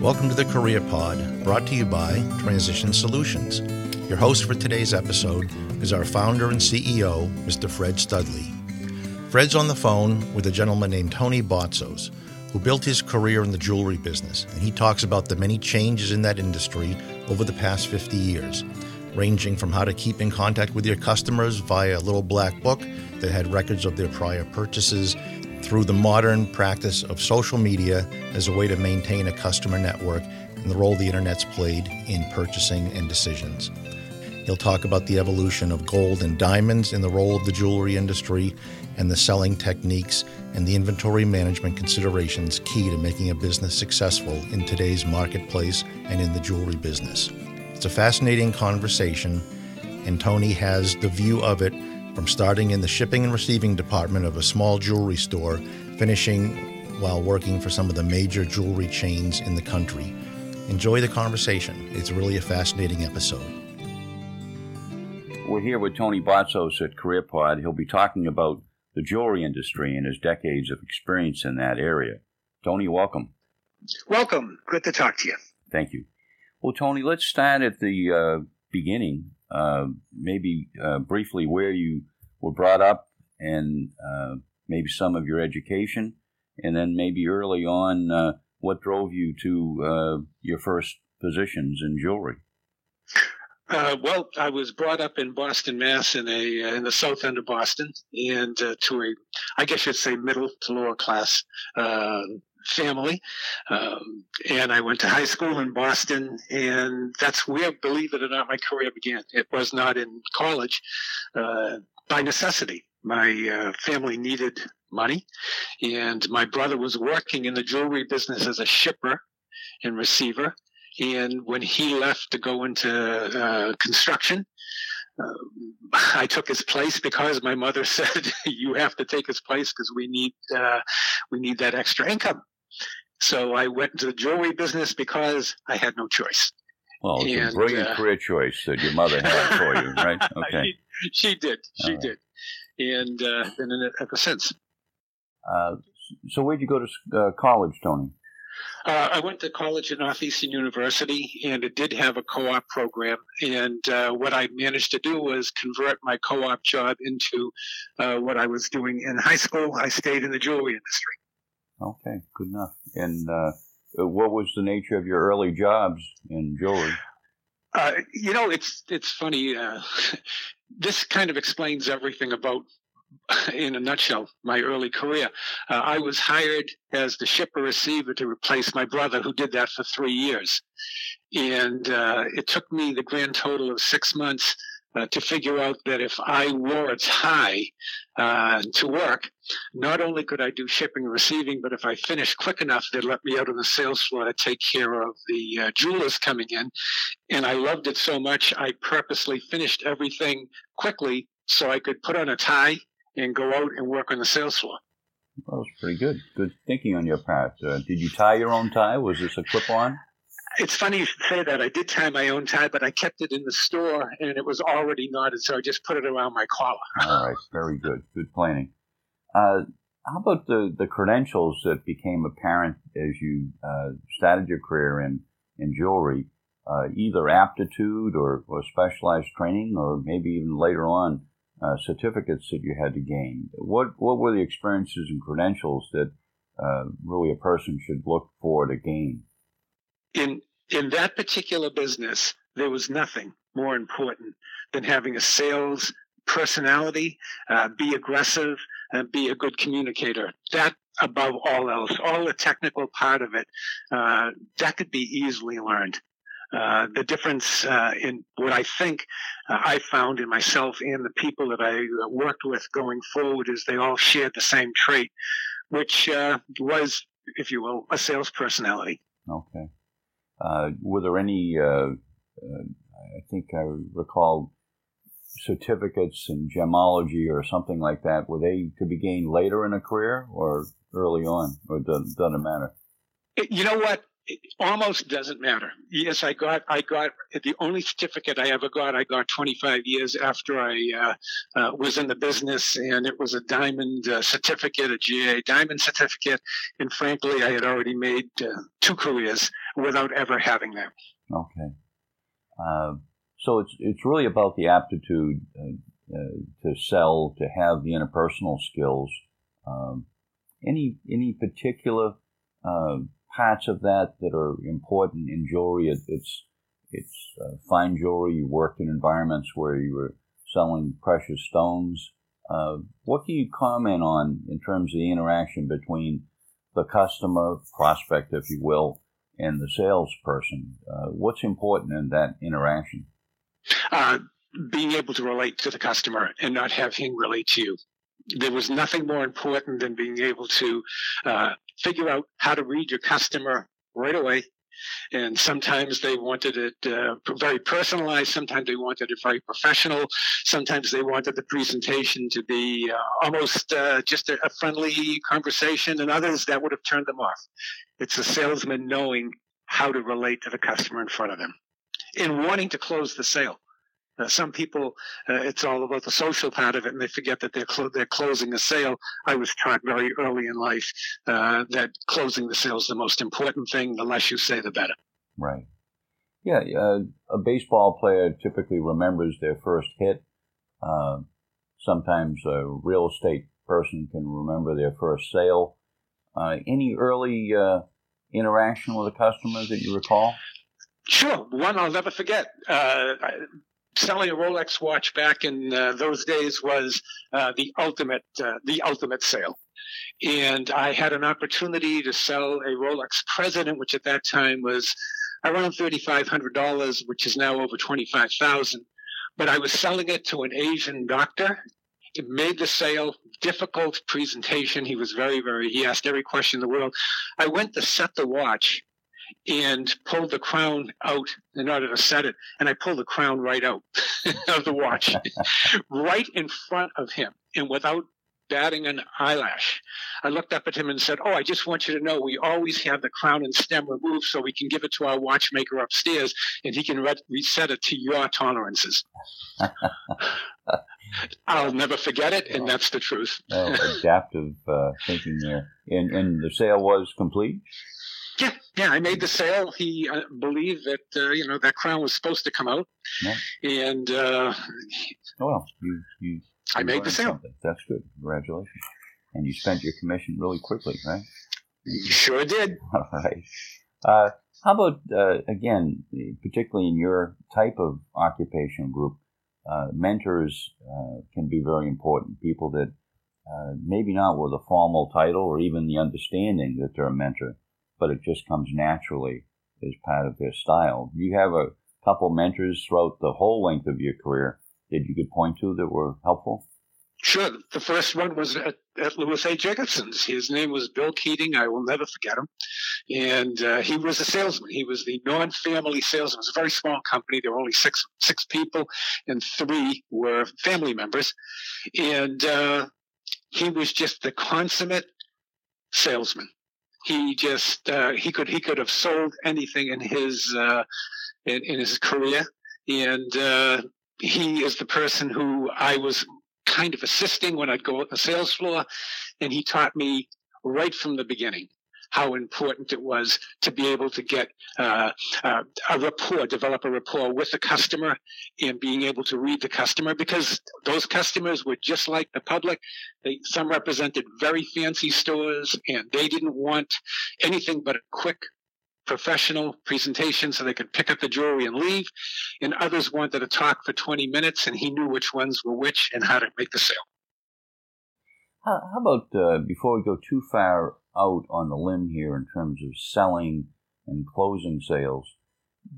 Welcome to the Career Pod, brought to you by Transition Solutions. Your host for today's episode is our founder and CEO, Mr. Fred Studley. Fred's on the phone with a gentleman named Tony Botzos, who built his career in the jewelry business, and he talks about the many changes in that industry over the past 50 years, ranging from how to keep in contact with your customers via a little black book that had records of their prior purchases through the modern practice of social media as a way to maintain a customer network and the role the internet's played in purchasing and decisions. He'll talk about the evolution of gold and diamonds in the role of the jewelry industry and the selling techniques and the inventory management considerations key to making a business successful in today's marketplace and in the jewelry business. It's a fascinating conversation, and Tony has the view of it from starting in the shipping and receiving department of a small jewelry store, finishing while working for some of the major jewelry chains in the country. Enjoy the conversation. It's really a fascinating episode. We're here with Tony Botzos at CareerPod. He'll be talking about the jewelry industry and his decades of experience in that area. Tony, welcome. Welcome. Good to talk to you. Thank you. Well, Tony, let's start at the uh, beginning. Uh, maybe uh, briefly where you were brought up and uh, maybe some of your education, and then maybe early on uh, what drove you to uh, your first positions in jewelry. Uh, well, I was brought up in Boston, Mass, in a uh, in the south end of Boston, and to a, I guess you'd say, middle to lower class family. Um, and I went to high school in Boston, and that's where, believe it or not, my career began. It was not in college by necessity. My uh, family needed money, and my brother was working in the jewelry business as a shipper and receiver and when he left to go into uh, construction, uh, I took his place because my mother said, "You have to take his place because we need uh, we need that extra income." So I went into the jewelry business because I had no choice. Well, it's and, a brilliant uh, career choice that your mother had for you, right? Okay. She, did. She did. And uh, been in it ever since. Uh, so, where'd you go to uh, college, Tony? Uh, I went to college at Northeastern University, and it did have a co-op program. And uh, what I managed to do was convert my co-op job into uh, what I was doing in high school. I stayed in the jewelry industry. Okay, good enough. And uh, what was the nature of your early jobs in jewelry? Uh, you know, it's it's funny. This kind of explains everything about in a nutshell, my early career. Uh, I was hired as the shipper receiver to replace my brother, who did that for three years. And uh, it took me the grand total of six months uh, to figure out that if I wore a tie uh, to work, not only could I do shipping and receiving, but if I finished quick enough, they'd let me out on the sales floor to take care of the uh, jewelers coming in. And I loved it so much, I purposely finished everything quickly so I could put on a tie and go out and work on the sales floor. Well, that was pretty good. Good thinking on your part. Uh, did you tie your own tie? Was this a clip-on? It's funny you should say that. I did tie my own tie, but I kept it in the store and it was already knotted, so I just put it around my collar. All right, very good. Good planning. Uh, how about the, the credentials that became apparent as you uh, started your career in, in jewelry? Uh, either aptitude or, or specialized training, or maybe even later on, uh, certificates that you had to gain. What what were the experiences and credentials that uh, really a person should look for to gain? In in that particular business, there was nothing more important than having a sales personality, uh, be aggressive, and be a good communicator. That above all else, all the technical part of it, uh, that could be easily learned. Uh, the difference uh, in what I think uh, I found in myself and the people that I uh, worked with going forward is they all shared the same trait, which uh, was, if you will, a sales personality. Okay. were there any, I think I recall certificates in gemology or something like that, were they to be gained later in a career or early on, or does, doesn't matter? You know what? it almost doesn't matter. Yes, I got, I got the only certificate I ever got. I got 25 years after I uh, uh, was in the business, and it was a diamond uh, certificate, a GA diamond certificate. And frankly, I had already made uh, two careers without ever having them. Okay. So it's it's really about the aptitude uh, uh, to sell, to have the interpersonal skills. Um, any any particular uh, parts of that that are important in jewelry? It, it's it's uh, fine jewelry. You worked in environments where you were selling precious stones. Uh, what can you comment on in terms of the interaction between the customer, prospect, if you will, and the salesperson? Uh, what's important in that interaction? Uh, being able to relate to the customer and not have him relate to you. There was nothing more important than being able to uh, figure out how to read your customer right away and sometimes they wanted it uh, very personalized. Sometimes they wanted it very professional. Sometimes they wanted the presentation to be uh, almost uh, just a, a, friendly conversation, and others that would have turned them off. It's a salesman knowing how to relate to the customer in front of them and wanting to close the sale. Uh, some people, uh, it's all about the social part of it, and they forget that they're clo- they're closing a sale. I was taught very early in life uh, that closing the sale is the most important thing. The less you say, the better. Right. Yeah, uh, a baseball player typically remembers their first hit. Uh, sometimes a real estate person can remember their first sale. Uh, any early interaction with a customer that you recall? Sure. One I'll never forget. Uh, selling a Rolex watch back in uh, those days was uh, the ultimate uh, the ultimate sale. And I had an opportunity to sell a Rolex President, which at that time was around thirty five hundred dollars, which is now over twenty five thousand. But I was selling it to an Asian doctor. It made the sale difficult presentation. He was very, very. He asked every question in the world. I went to set the watch, and pulled the crown out in order to set it. And I pulled the crown right out of the watch, right in front of him. And without batting an eyelash, I looked up at him and said, Oh, I just want you to know we always have the crown and stem removed so we can give it to our watchmaker upstairs and he can re- reset it to your tolerances. I'll never forget it, and that's the truth. oh, adaptive uh, thinking there. And, and the sale was complete? Yeah, yeah, I made the sale. He uh, believed that uh, you know that crown was supposed to come out, yeah. and uh, oh, well, you you. I made the sale. Something. That's good. Congratulations. And you spent your commission really quickly, right? You sure did. All right. Uh, how about uh, again, particularly in your type of occupation group, uh, mentors can be very important. People that maybe not with a formal title or even the understanding that they're a mentor, but it just comes naturally as part of their style. You have a couple mentors throughout the whole length of your career that you could point to that were helpful? Sure. The first one was at, at Louis A. Jacobson's. His name was Bill Keating. I will never forget him. And uh, he was a salesman. He was the non-family salesman. It was a very small company. There were only six six people, and three were family members. And uh, he was just the consummate salesman he just uh, he could he could have sold anything in his uh, in, in, his career, and uh, he is the person who I was kind of assisting when I'd go on the sales floor, and he taught me right from the beginning how important it was to be able to get uh, uh, a rapport, develop a rapport with the customer, and being able to read the customer because those customers were just like the public. They, some represented very fancy stores, and they didn't want anything but a quick professional presentation so they could pick up the jewelry and leave. And others wanted to talk for 20 minutes, and he knew which ones were which and how to make the sale. How, about uh, before we go too far out on the limb here in terms of selling and closing sales,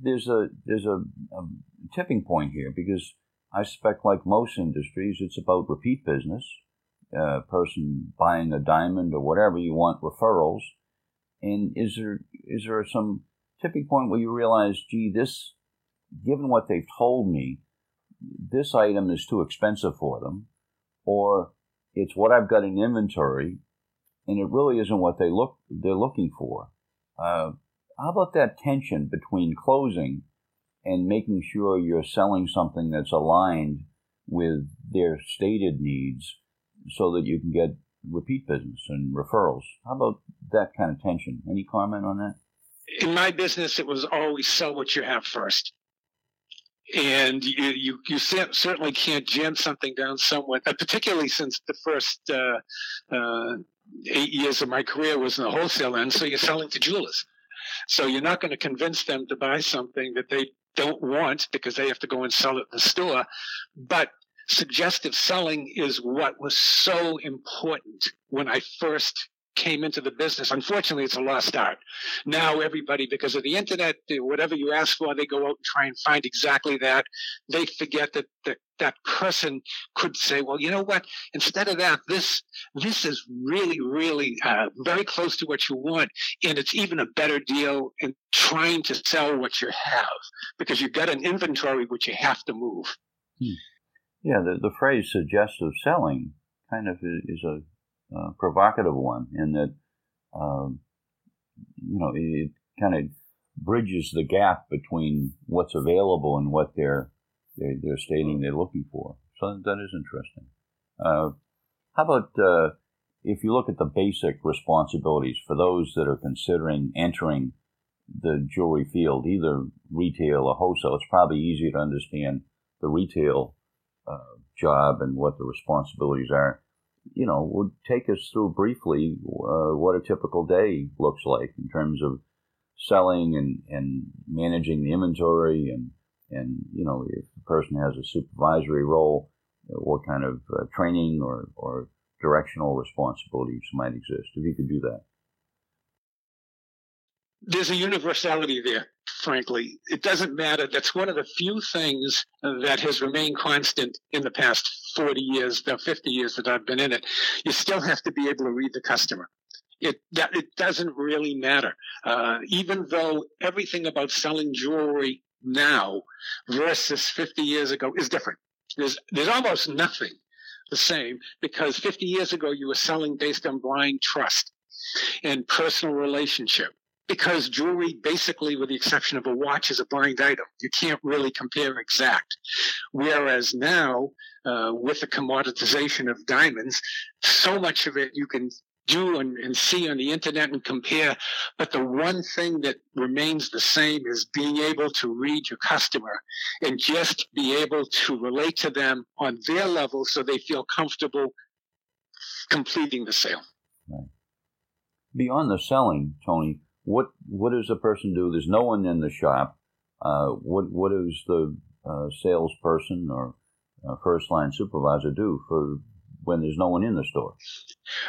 there's a there's a, a tipping point here because I suspect, like most industries, it's about repeat business. A person buying a diamond or whatever you want referrals, and is there is there some tipping point where you realize, gee, this, given what they've told me, this item is too expensive for them, or it's what I've got in inventory and it really isn't what they look they're looking for. Uh, how about that tension between closing and making sure you're selling something that's aligned with their stated needs, so that you can get repeat business and referrals? How about that kind of tension? Any comment on that? in my business, it was always sell what you have first. And you, you, you certainly can't jam something down someone, uh, particularly since the first uh, uh, eight years of my career was in the wholesale end. So you're selling to jewelers. So you're not going to convince them to buy something that they don't want because they have to go and sell it in the store. But suggestive selling is what was so important when I first came into the business. Unfortunately, it's a lost art. Now everybody, because of the internet, whatever you ask for, they go out and try and find exactly that. They forget that that, that person could say, well, you know what? Instead of that, this this is really, really uh, very close to what you want, and it's even a better deal in trying to sell what you have because you've got an inventory which you have to move. Hmm. Yeah, the, the phrase suggestive selling kind of is a uh, provocative one in that, um, you know, it, kind of bridges the gap between what's available and what they're, they're, they're stating they're looking for. So that is interesting. Uh, how about uh, if you look at the basic responsibilities for those that are considering entering the jewelry field, either retail or wholesale? It's probably easier to understand the retail uh, job and what the responsibilities are you know, would take us through briefly uh, what a typical day looks like in terms of selling and, and managing the inventory and, and, you know, if the person has a supervisory role, what kind of uh, training or, or directional responsibilities might exist, if you could do that. There's a universality there frankly. It doesn't matter. That's one of the few things that has remained constant in the past 40 years, the 50 years that I've been in it. You still have to be able to read the customer. It, that, it doesn't really matter. Uh, even though everything about selling jewelry now versus 50 years ago is different. There's, there's almost nothing the same because 50 years ago you were selling based on blind trust and personal relationship because jewelry, basically, with the exception of a watch, is a blind item. You can't really compare exact. Whereas now, uh, with the commoditization of diamonds, so much of it you can do and, and, see on the internet and compare. But the one thing that remains the same is being able to read your customer and just be able to relate to them on their level so they feel comfortable completing the sale. Right. Beyond the selling, Tony, what what does a person do? There's no one in the shop. Uh, what what does the uh, salesperson or uh, first line supervisor do for when there's no one in the store?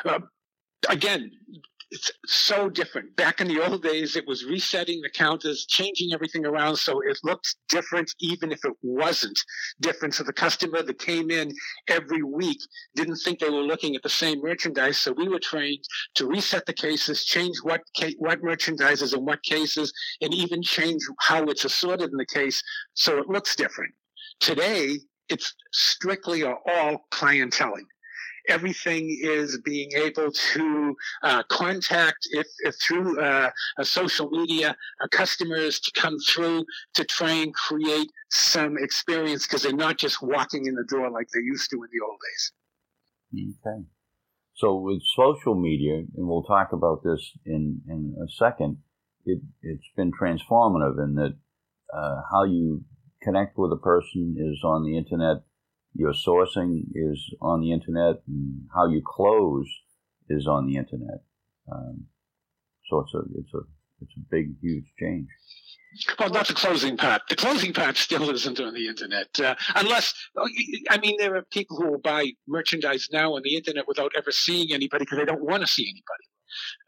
Uh, again, it's so different. Back in the old days, it was resetting the counters, changing everything around so it looked different, even if it wasn't different. So the customer that came in every week didn't think they were looking at the same merchandise. So we were trained to reset the cases, change what ca- what merchandise is in what cases, and even change how it's assorted in the case so it looks different. Today, it's strictly all clienteling everything is being able to uh, contact if, if through uh, social media uh, customers to come through to try and create some experience because they're not just walking in the door like they used to in the old days. Okay. So with social media, and we'll talk about this in, in a second, it, it's been transformative in that uh, how you connect with a person is on the internet your sourcing is on the internet, and how you close is on the internet. Um, so it's a it's a it's a big huge change. Well, not the closing part. The closing part still isn't on the internet, uh, unless oh, I mean there are people who will buy merchandise now on the internet without ever seeing anybody because they don't want to see anybody.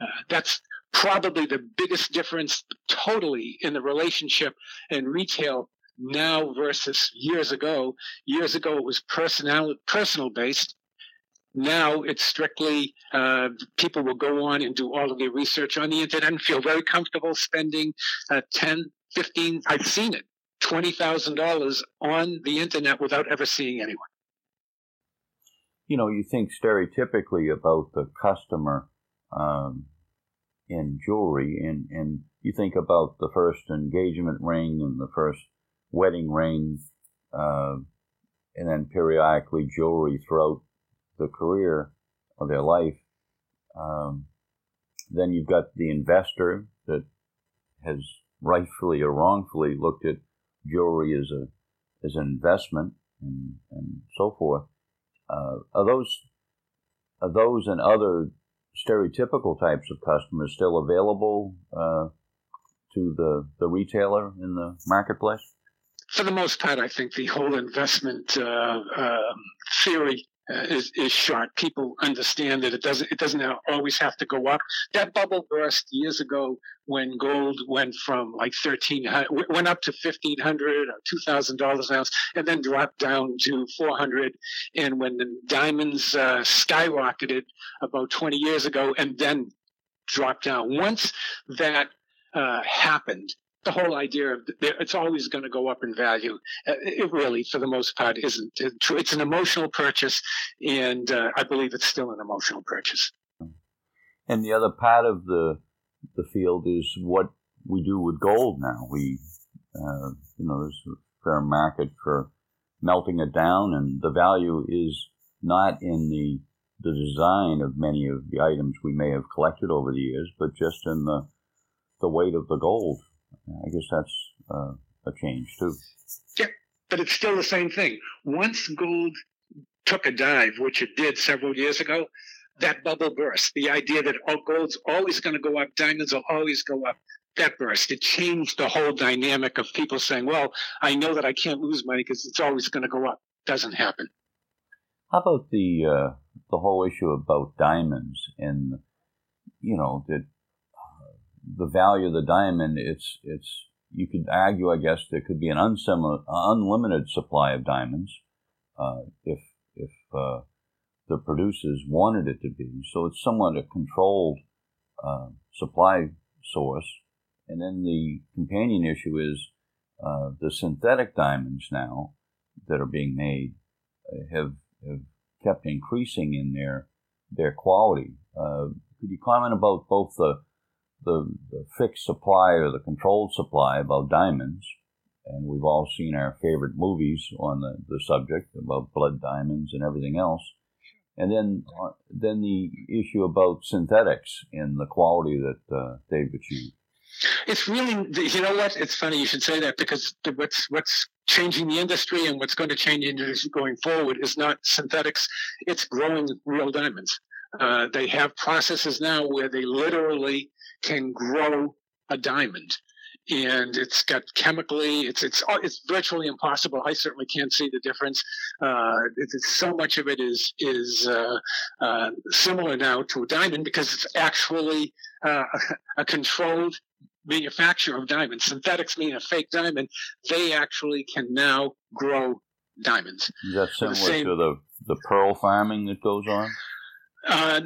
Uh, that's probably the biggest difference totally in the relationship in retail now versus years ago. Years ago, it was personal personal based. Now it's strictly uh, people will go on and do all of their research on the internet and feel very comfortable spending uh, 10, 15, I've seen it, $20,000 on the internet without ever seeing anyone. You know, you think stereotypically about the customer um, in jewelry, and, and you think about the first engagement ring and the first wedding rings, uh, and then periodically jewelry throughout the career of their life. Um, then you've got the investor that has rightfully or wrongfully looked at jewelry as a as an investment and, and so forth. Uh, are those are those and other stereotypical types of customers still available uh, to the the retailer in the marketplace? For the most part, I think the whole investment uh, um, theory uh, is, is short. People understand that it doesn't it doesn't always have to go up. That bubble burst years ago when gold went from like thirteen went up to fifteen hundred or two thousand dollars an ounce, and then dropped down to four hundred. And when the diamonds uh, skyrocketed about twenty years ago, and then dropped down. Once that uh, happened, the whole idea of it's always going to go up in value. Uh, it really, for the most part, isn't true. It's an emotional purchase, and uh, I believe it's still an emotional purchase. And the other part of the the field is what we do with gold now. We, uh, you know, there's a fair market for melting it down, and the value is not in the the design of many of the items we may have collected over the years, but just in the the weight of the gold. I guess that's uh, a change too. Yeah, but it's still the same thing. Once gold took a dive, which it did several years ago, that bubble burst. The idea that oh, gold's always going to go up, diamonds will always go up. That burst. It changed the whole dynamic of people saying, "Well, I know that I can't lose money because it's always going to go up." Doesn't happen. How about the uh, the whole issue about diamonds and you know that the value of the diamond, it's it's you could argue, I guess, there could be an unsimilar, unlimited supply of diamonds uh, if if uh, the producers wanted it to be. So it's somewhat a controlled uh, supply source. And then the companion issue is uh, the synthetic diamonds now that are being made uh, have have kept increasing in their their quality. Uh, could you comment about both the the, the fixed supply or the controlled supply about diamonds. And we've all seen our favorite movies on the, the subject about blood diamonds and everything else. And then, uh, then the issue about synthetics and the quality that uh, they've achieved. It's really, you know what? It's funny you should say that because what's what's changing the industry and what's going to change the industry going forward is not synthetics; it's growing real diamonds. Uh, they have processes now where they literally can grow a diamond. And it's got chemically it's it's it's virtually impossible. I certainly can't see the difference. Uh, it's, so much of it is is uh, uh, similar now to a diamond because it's actually uh, a controlled manufacture of diamonds. Synthetics mean a fake diamond. They actually can now grow diamonds. Is that similar same, to the the pearl farming that goes on? Uh,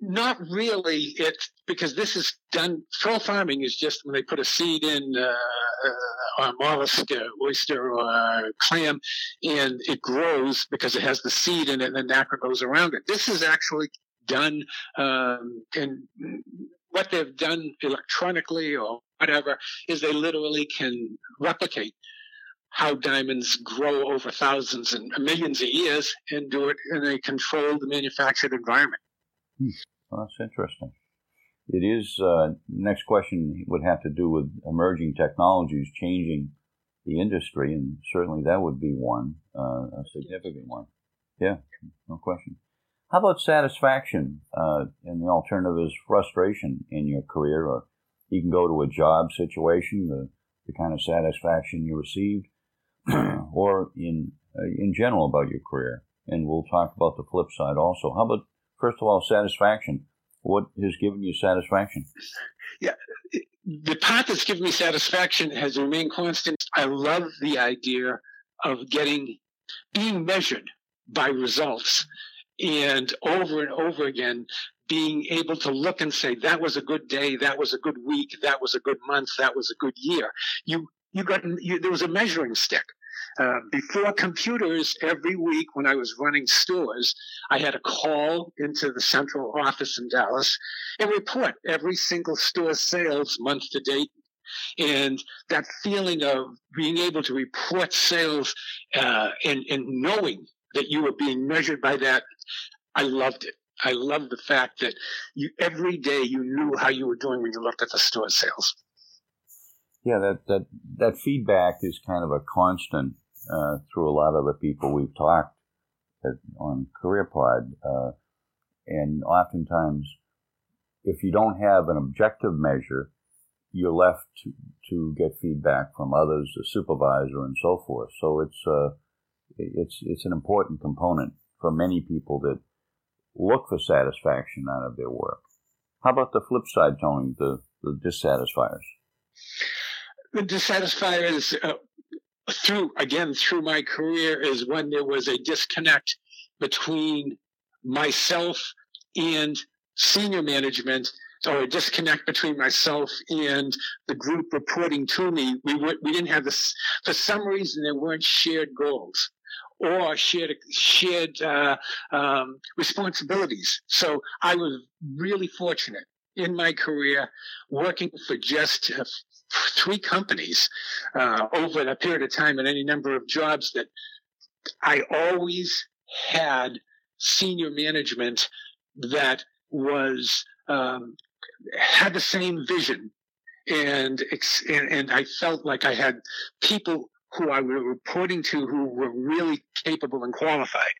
not really. It's because this is done. Pearl farming is just when they put a seed in uh, uh, a mollusk, uh, oyster, or clam, and it grows because it has the seed in it, and the nacre goes around it. This is actually done, um, and what they've done electronically or whatever is they literally can replicate how diamonds grow over thousands and millions of years and do it in a controlled manufactured environment. Hmm. Well, that's interesting. It is, uh, next question would have to do with emerging technologies changing the industry, and certainly that would be one, uh, a significant one. Yeah, no question. How about satisfaction? Uh, and the alternative is frustration in your career, or you can go to a job situation, the, the kind of satisfaction you received, or in uh, in general about your career. And we'll talk about the flip side also. How about first of all, satisfaction. What has given you satisfaction? Yeah, the part that's given me satisfaction has remained constant. I love the idea of getting, being measured by results and over and over again being able to look and say that was a good day that was a good week that was a good month that was a good year you you got you, there was a measuring stick uh, before computers, every week when I was running stores, I had a call into the central office in Dallas and report every single store sales month to date. And that feeling of being able to report sales uh, and, and knowing that you were being measured by that, I loved it. I loved the fact that you every day you knew how you were doing when you looked at the store sales. Yeah, that that that feedback is kind of a constant uh, through a lot of the people we've talked at, on CareerPod, uh, and oftentimes, if you don't have an objective measure, you're left to, to get feedback from others, the supervisor, and so forth. So it's uh, it's it's an important component for many people that look for satisfaction out of their work. How about the flip side, Tony? The the dissatisfiers. The dissatisfiers, uh, through again through my career, is when there was a disconnect between myself and senior management or a disconnect between myself and the group reporting to me. We were, we didn't have this for some reason there weren't shared goals or shared shared uh, um, responsibilities. So I was really fortunate in my career working for just three companies uh, over a period of time and any number of jobs that I always had senior management that was um, had the same vision. And, and and I felt like I had people who I was reporting to who were really capable and qualified.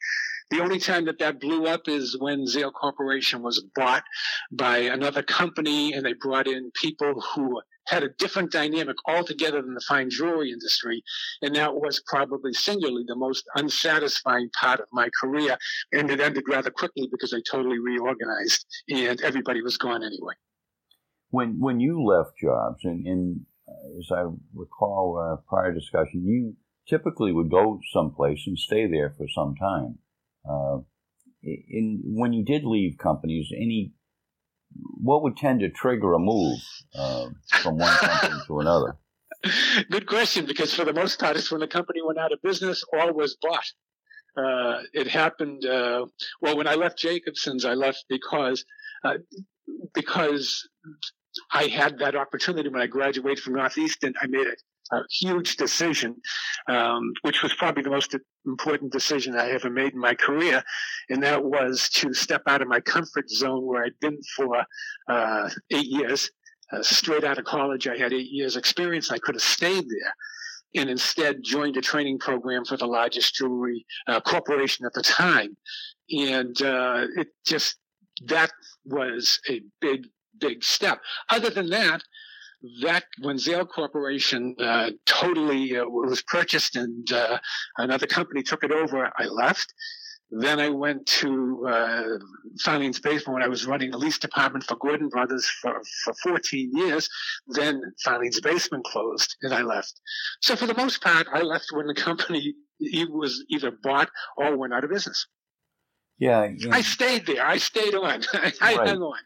The only time that that blew up is when Zale Corporation was bought by another company and they brought in people who had a different dynamic altogether than the fine jewelry industry. And that was probably singularly the most unsatisfying part of my career. And it ended rather quickly because they totally reorganized and everybody was gone anyway. When, when you left jobs, and, and as I recall our prior discussion, you typically would go someplace and stay there for some time. Uh, in when you did leave companies, any what would tend to trigger a move uh, from one company to another? Good question, because for the most part, it's when the company went out of business or was bought. Uh, it happened. Uh, well, when I left Jacobson's, I left because uh, because I had that opportunity when I graduated from Northeastern. I made a, a huge decision, um, which was probably the most important decision I ever made in my career, and that was to step out of my comfort zone where I'd been for uh, eight years. Uh, straight out of college, I had eight years experience. I could have stayed there and instead joined a training program for the largest jewelry uh, corporation at the time. And uh, it just, that was a big big step. Other than that, that when Zale Corporation uh, totally uh, was purchased and uh, another company took it over, I left. Then I went to uh, Filene's Basement when I was running the lease department for Gordon Brothers for, for 14 years. Then Filene's Basement closed and I left. So for the most part, I left when the company was either bought or went out of business. Yeah, yeah. I stayed there. I stayed on. I, I right. hung on.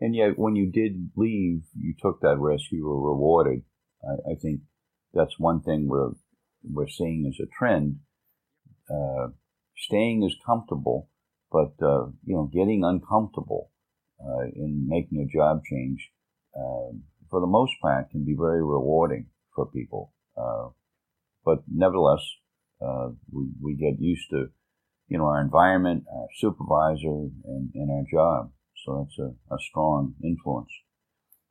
And yet, when you did leave, you took that risk. You were rewarded. I, I think that's one thing we're we're seeing as a trend. Uh, staying is comfortable, but uh, you know, getting uncomfortable uh, in making a job change, um, for the most part, can be very rewarding for people. Uh, but nevertheless, uh, we we get used to you know our environment, our supervisor, and, and our job. So that's a, a strong influence.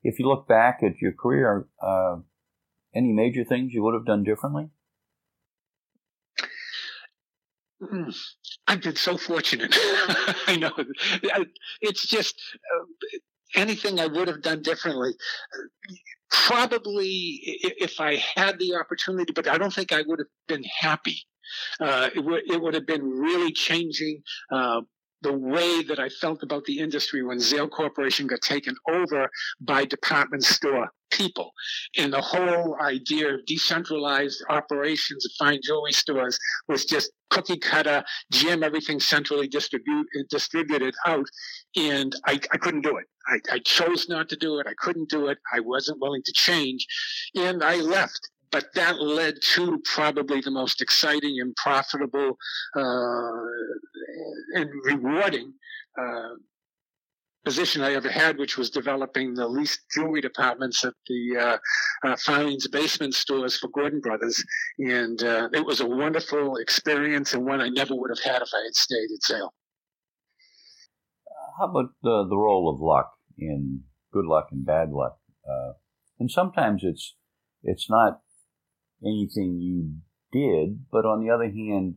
If you look back at your career, uh, any major things you would have done differently? I've been so fortunate. I know. It's just uh, anything I would have done differently. Probably if I had the opportunity, but I don't think I would have been happy. Uh, it, would, it would have been really changing uh, the way that I felt about the industry when Zale Corporation got taken over by department store people. And the whole idea of decentralized operations of fine jewelry stores was just cookie cutter, jam everything centrally distribute, uh, distributed out. And I, I couldn't do it. I, I chose not to do it. I couldn't do it. I wasn't willing to change. And I left but that led to probably the most exciting and profitable uh, and rewarding uh, position I ever had, which was developing the leased jewelry departments at the uh, uh, Basement stores for Gordon Brothers. And uh, it was a wonderful experience and one I never would have had if I had stayed at Zale. How about the, the role of luck in good luck and bad luck? Uh, and sometimes it's it's not anything you did, but on the other hand,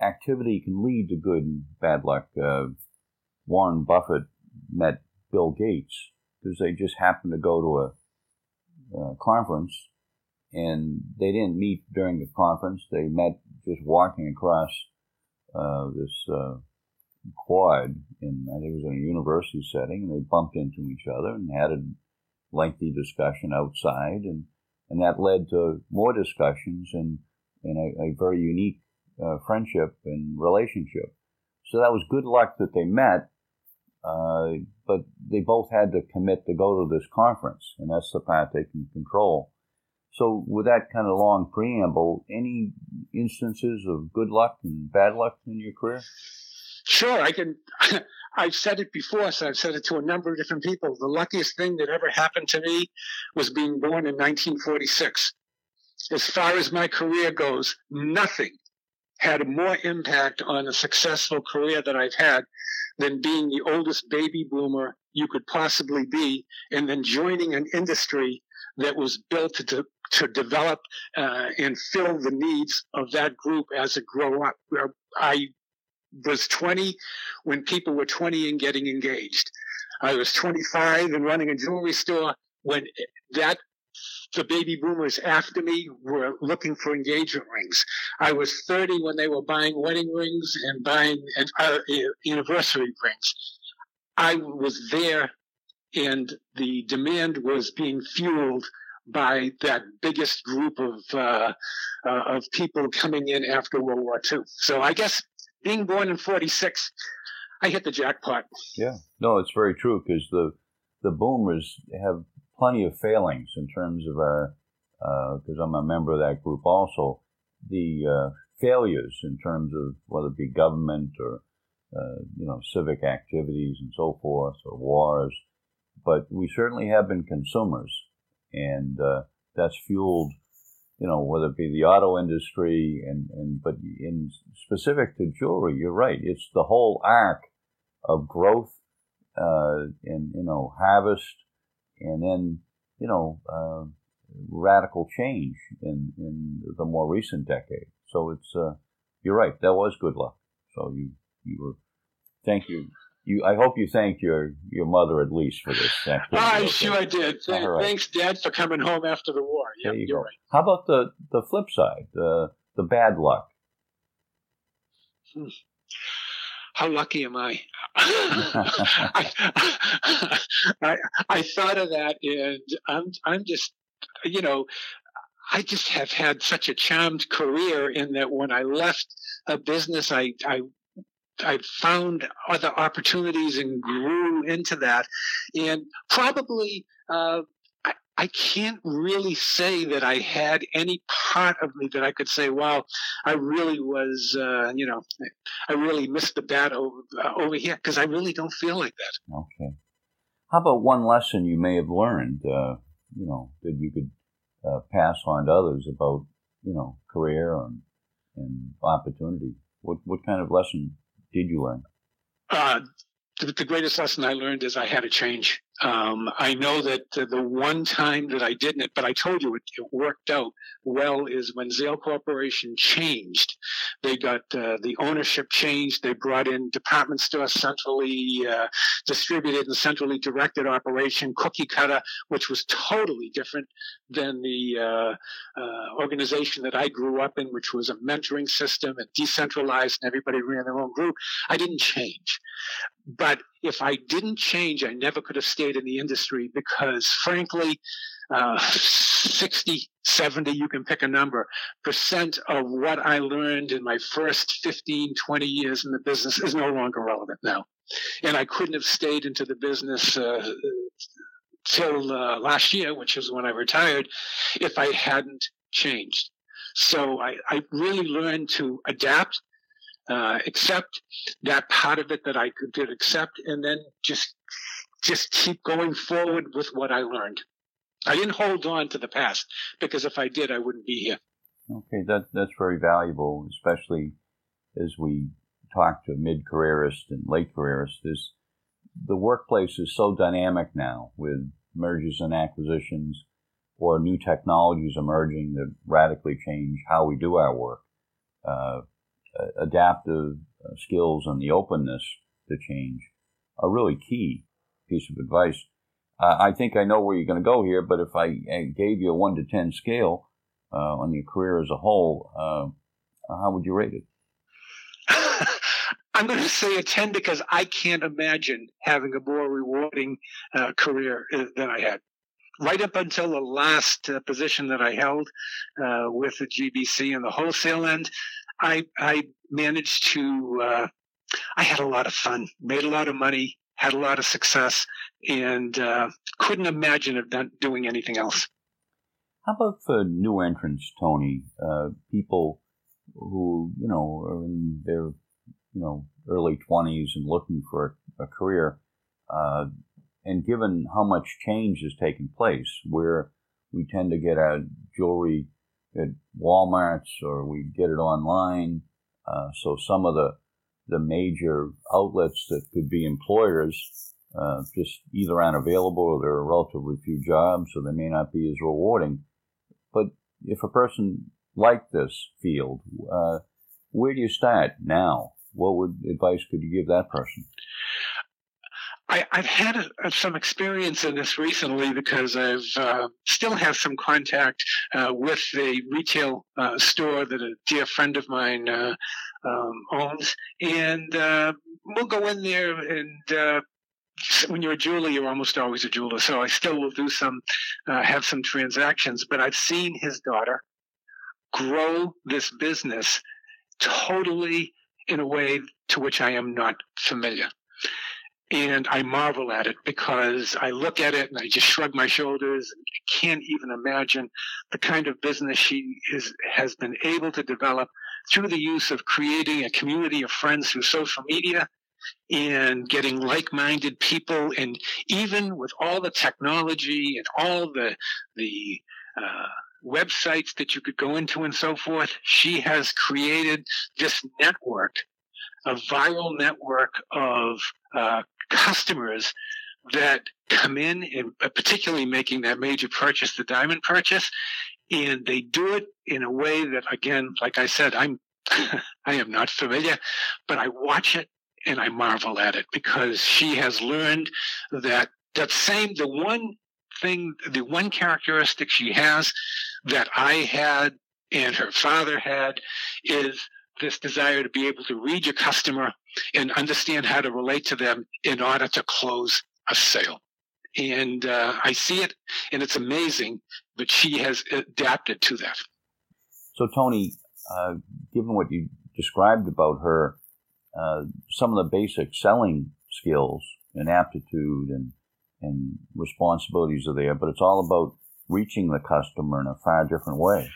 activity can lead to good and bad luck. Uh, Warren Buffett met Bill Gates because they just happened to go to a, a conference and they didn't meet during the conference. They met just walking across uh, this uh, quad in, I think it was in a university setting, and they bumped into each other and had a lengthy discussion outside, and, and that led to more discussions and, and a, a very unique uh, friendship and relationship. So that was good luck that they met, uh, but they both had to commit to go to this conference, and that's the part they can control. So, with that kind of long preamble, any instances of good luck and bad luck in your career? Sure, I can. I've said it before, so I've said it to a number of different people. The luckiest thing that ever happened to me was being born in 1946. As far as my career goes, nothing had more impact on a successful career that I've had than being the oldest baby boomer you could possibly be and then joining an industry that was built to, to develop uh, and fill the needs of that group as it grew up. I was 20 when people were 20 and getting engaged. I was 25 and running a jewelry store when that the baby boomers after me were looking for engagement rings. I was 30 when they were buying wedding rings and buying uh, anniversary rings. I was there and the demand was being fueled by that biggest group of uh, uh, of people coming in after World War II. So I guess being born in '46, I hit the jackpot. Yeah, no, it's very true because the the boomers have plenty of failings in terms of our because uh, I'm a member of that group also. The uh, failures in terms of whether it be government or uh, you know civic activities and so forth or wars, but we certainly have been consumers, and uh, that's fueled you know, whether it be the auto industry and, and but in specific to jewelry, you're right. It's the whole arc of growth uh, and you know harvest, and then you know uh, radical change in in the more recent decade. So it's uh, you're right. That was good luck. So you you were thank you you, I hope you thanked your, your mother at least for this. Activity. I sure I did. right. Thanks, Dad, for coming home after the war. Yep, you are right. How about the, the flip side, the the bad luck? Hmm. How lucky am I? I, I? I thought of that, and I'm I'm just, you know, I just have had such a charmed career in that when I left a business, I I I found other opportunities and grew into that. And probably, uh, I, I can't really say that I had any part of me that I could say, wow, I really was, uh, you know, I really missed the bat over, uh, over here because I really don't feel like that. Okay. How about one lesson you may have learned, uh, you know, that you could uh, pass on to others about, you know, career and, and opportunity? What, what kind of lesson did you learn? Uh, the, the, greatest lesson I learned is I had to change. Um, I know that uh, the one time that I didn't, but I told you it, it worked out well, is when Zale Corporation changed. They got uh, the ownership changed. They brought in department store centrally uh, distributed and centrally directed operation, cookie cutter, which was totally different than the uh, uh, organization that I grew up in, which was a mentoring system and decentralized, and everybody ran their own group. I didn't change. But if I didn't change, I never could have stayed in the industry because, frankly, uh, 60, 70, you can pick a number, percent of what I learned in my first 15, 20 years in the business is no longer relevant now. And I couldn't have stayed into the business uh, till uh, last year, which is when I retired, if I hadn't changed. So I, I really learned to adapt uh, accept that part of it that I did accept, and then just just keep going forward with what I learned. I didn't hold on to the past because if I did, I wouldn't be here. Okay, that that's very valuable, especially as we talk to mid careerists and late careerists. This the workplace is so dynamic now with mergers and acquisitions or new technologies emerging that radically change how we do our work. Uh, adaptive uh, skills and the openness to change are really key piece of advice. Uh, I think I know where you're going to go here, but if I gave you a one to ten scale uh, on your career as a whole, uh, how would you rate it? I'm going to say a 10 because I can't imagine having a more rewarding uh, career uh, than I had. Right up until the last uh, position that I held uh, with the GBC and the wholesale end, I, I managed to, uh, I had a lot of fun, made a lot of money, had a lot of success, and uh, couldn't imagine of doing anything else. How about for new entrants, Tony? people who, you know, are in their you know early 20s and looking for a, a career uh, and given how much change has taken place where we tend to get our jewelry at walmart's or we get it online. Uh, so some of the the major outlets that could be employers uh, just either aren't available or there are relatively few jobs so they may not be as rewarding. But if a person like this field uh, where do you start now? What would advice could you give that person? I, have had a, some experience in this recently because I've uh, still have some contact uh, with the retail uh, store that a dear friend of mine uh, um, owns, and uh, we'll go in there and. Uh, when you're a jeweler, you're almost always a jeweler. So I still will do some, have some transactions. But I've seen his daughter grow this business totally in a way to which I am not familiar. And I marvel at it because I look at it and I just shrug my shoulders and can't even imagine the kind of business she is, has been able to develop through the use of creating a community of friends through social media and getting like-minded people and even with all the technology and all the the uh, websites that you could go into and so forth. She has created this network, a viral network of uh, customers that come in and uh, particularly making that major purchase, the diamond purchase, and they do it in a way that, again, like I said, I'm I am not familiar, but I watch it and I marvel at it because she has learned that that same the one thing, the one characteristic she has that I had and her father had is this desire to be able to read your customer and understand how to relate to them in order to close a sale. And uh, I see it, and it's amazing, but she has adapted to that. So, Tony, uh, given what you described about her, uh, some of the basic selling skills and aptitude and and responsibilities are there, but it's all about reaching the customer in a far different way.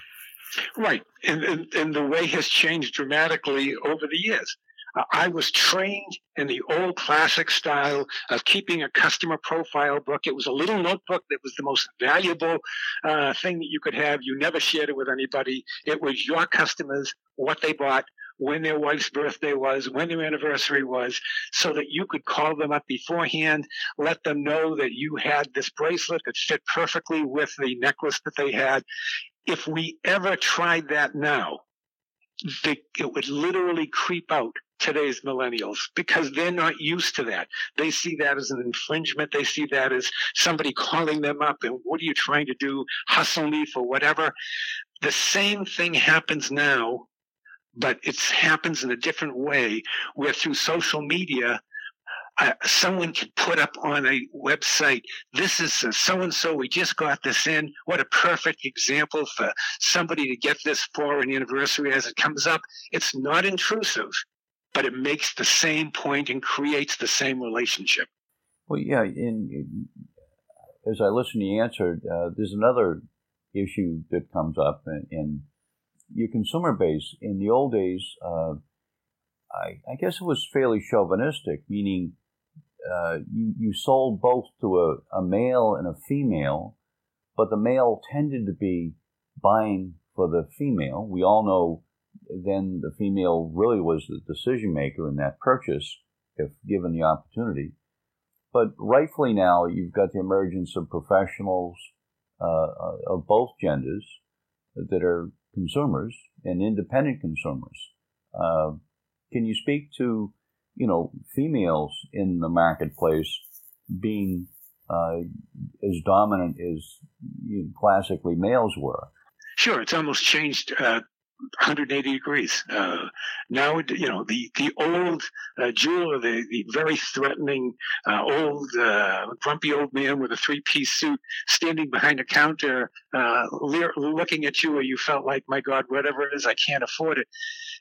Right. And, and, and the way has changed dramatically over the years. Uh, I was trained in the old classic style of keeping a customer profile book. It was a little notebook that was the most valuable uh, thing that you could have. You never shared it with anybody. It was your customers, what they bought, when their wife's birthday was, when their anniversary was, so that you could call them up beforehand, let them know that you had this bracelet that fit perfectly with the necklace that they had. If we ever tried that now, they, it would literally creep out today's millennials because they're not used to that. They see that as an infringement. They see that as somebody calling them up and what are you trying to do? Hustle me for whatever. The same thing happens now but it happens in a different way where through social media, uh, someone can put up on a website, this is so and so, we just got this in. What a perfect example for somebody to get this for an anniversary as it comes up. It's not intrusive, but it makes the same point and creates the same relationship. Well, yeah, in, in as I listen to you answer, uh, there's another issue that comes up, in. in your consumer base in the old days, uh, I, I, guess it was fairly chauvinistic, meaning uh, you, you sold both to a, a male and a female, but the male tended to be buying for the female. We all know then the female really was the decision maker in that purchase if given the opportunity. But rightfully now, you've got the emergence of professionals uh, of both genders that are consumers and independent consumers. Uh, can you speak to, you know, females in the marketplace being uh, as dominant as classically males were? Sure, it's almost changed uh, 180 degrees. Uh, now, you know, the, the old uh, jeweler, the, the very threatening uh, old, uh, grumpy old man with a three piece suit standing behind a counter, le- looking at you, or you felt like, my God, whatever it is, I can't afford it.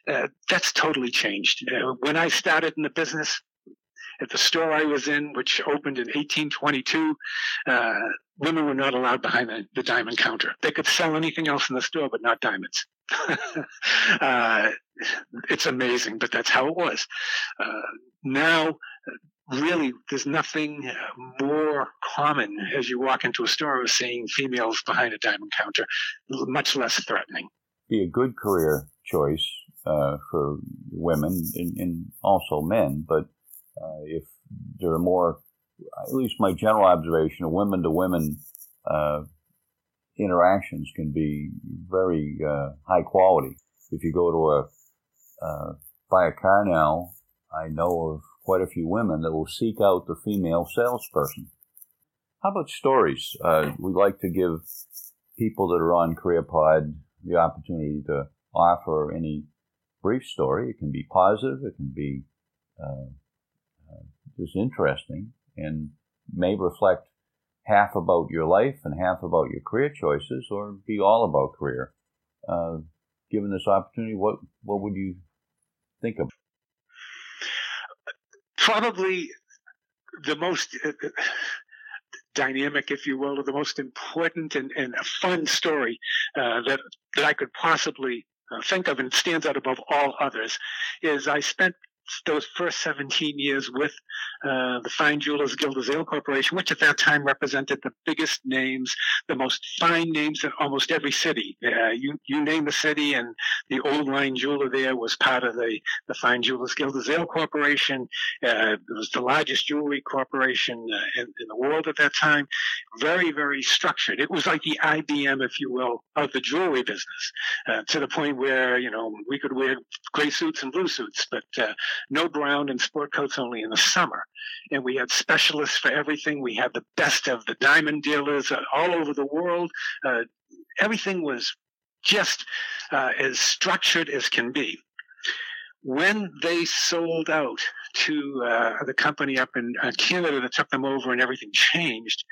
Uh, that's totally changed. when I started in the business, at the store I was in, which opened in 1822, women were not allowed behind the, the diamond counter. They could sell anything else in the store, but not diamonds. uh, it's amazing, but that's how it was. Uh, now, really, there's nothing more common as you walk into a store of seeing females behind a diamond counter, much less threatening. Be a good career choice uh, for women and, and, also men, but uh, if there are more, at least my general observation women to women interactions can be very uh, high quality. If you go to a uh, buy a car now, I know of quite a few women that will seek out the female salesperson. How about stories? Uh, we like to give people that are on CareerPod the opportunity to offer any brief story. It can be positive, it can be uh, uh, just interesting, and may reflect half about your life and half about your career choices, or be all about career. Uh, given this opportunity, what what would you think of? Probably the most uh, uh, dynamic, if you will, or the most important and, and fun story uh, that that I could possibly think of and stands out above all others is I spent those first 17 years with uh, the Fine Jewelers Guild of Zale Corporation, which at that time represented the biggest names, the most fine names in almost every city. Uh, you, you name the city, and the old line jeweler there was part of the, the Fine Jewelers Guild of Zale Corporation. Uh, it was the largest jewelry corporation uh, in, in, the world at that time. Very, very structured. It was like the IBM, if you will, of the jewelry business, uh, to the point where, you know, we could wear gray suits and blue suits, but uh, no brown and sport coats only in the summer. And we had specialists for everything. We had the best of the diamond dealers uh, all over the world. Uh, everything was just uh, as structured as can be. When they sold out to uh, the company up in uh, Canada that took them over and everything changed,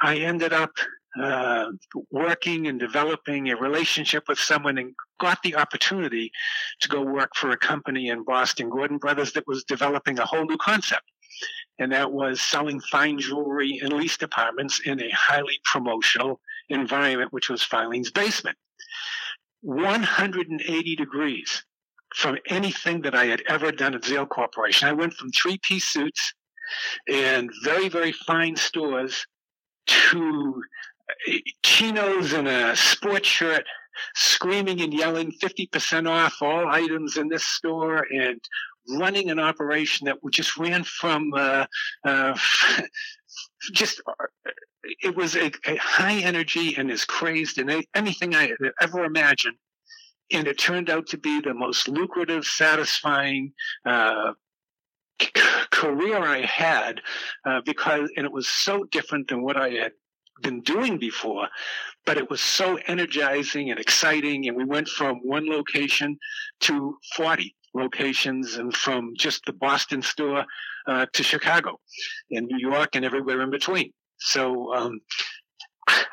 I ended up uh, working and developing a relationship with someone and got the opportunity to go work for a company in Boston, Gordon Brothers, that was developing a whole new concept. And that was selling fine jewelry in leased departments in a highly promotional environment, which was Filene's basement. 180 degrees from anything that I had ever done at Zale Corporation. I went from three piece suits and very, very fine stores to chinos and a sports shirt, screaming and yelling 50% off all items in this store and running an operation that just ran from uh, uh, just uh, it was a, a, high energy and as crazed and anything I ever imagined. And it turned out to be the most lucrative, satisfying uh, career I had uh, because, and it was so different than what I had been doing before, but it was so energizing and exciting. And we went from one location to 40 locations and from just the Boston store uh, to Chicago and New York and everywhere in between. So, um,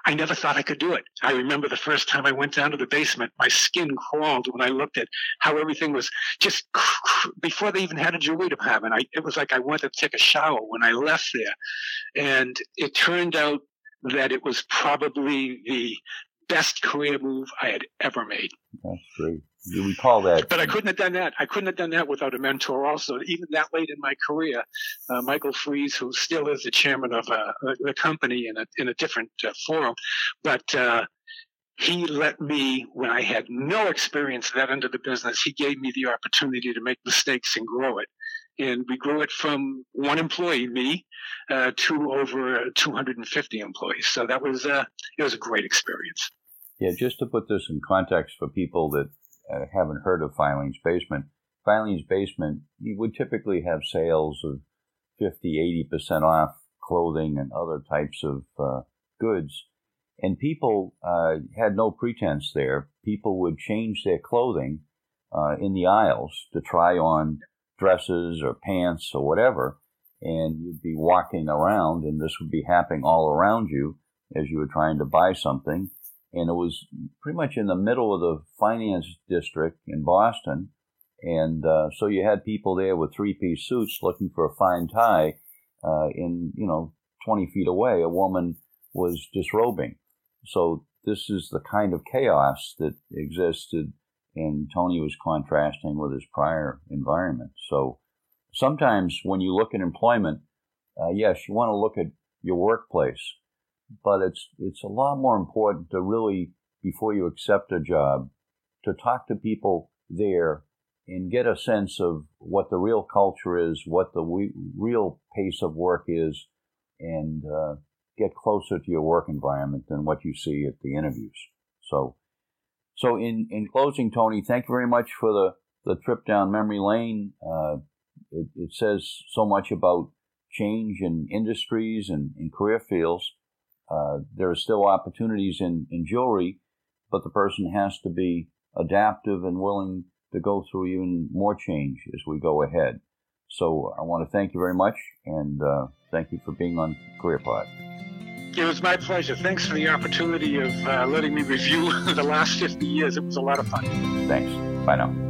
I never thought I could do it. I remember the first time I went down to the basement, my skin crawled when I looked at how everything was just before they even had a jewelry department. I, it was like I wanted to take a shower when I left there. And it turned out that it was probably the best career move I had ever made. That's great. You recall that. But I couldn't have done that. I couldn't have done that without a mentor also. Even that late in my career, uh, Michael Frieze, who still is the chairman of uh, the company in a, in a different uh, forum, but uh, he let me, when I had no experience that end of the business, he gave me the opportunity to make mistakes and grow it and we grew it from one employee, me, uh, to over 250 employees. So that was, uh, it was a great experience. Yeah, just to put this in context for people that uh, haven't heard of Filene's Basement, Filene's Basement, you would typically have sales of 50, 80% off clothing and other types of uh, goods. And people uh, had no pretense there. People would change their clothing uh, in the aisles to try on dresses or pants or whatever. And you'd be walking around, and this would be happening all around you as you were trying to buy something. And it was pretty much in the middle of the finance district in Boston. And uh, so you had people there with three piece suits looking for a fine tie. Uh, in, you know, 20 feet away, a woman was disrobing. So this is the kind of chaos that existed, and Tony was contrasting with his prior environment. So sometimes when you look at employment, uh, yes, you want to look at your workplace, but it's it's a lot more important to really before you accept a job to talk to people there and get a sense of what the real culture is, what the we, real pace of work is, and uh, get closer to your work environment than what you see at the interviews. So, so in, in closing, Tony, thank you very much for the, the trip down memory lane. Uh, it, it, says so much about change in industries and in career fields. Uh, there are still opportunities in, in jewelry, but the person has to be adaptive and willing to go through even more change as we go ahead. So I want to thank you very much and uh, thank you for being on CareerPod. It was my pleasure. Thanks for the opportunity of uh, letting me review the last 50 years. It was a lot of fun. Thanks. Bye now.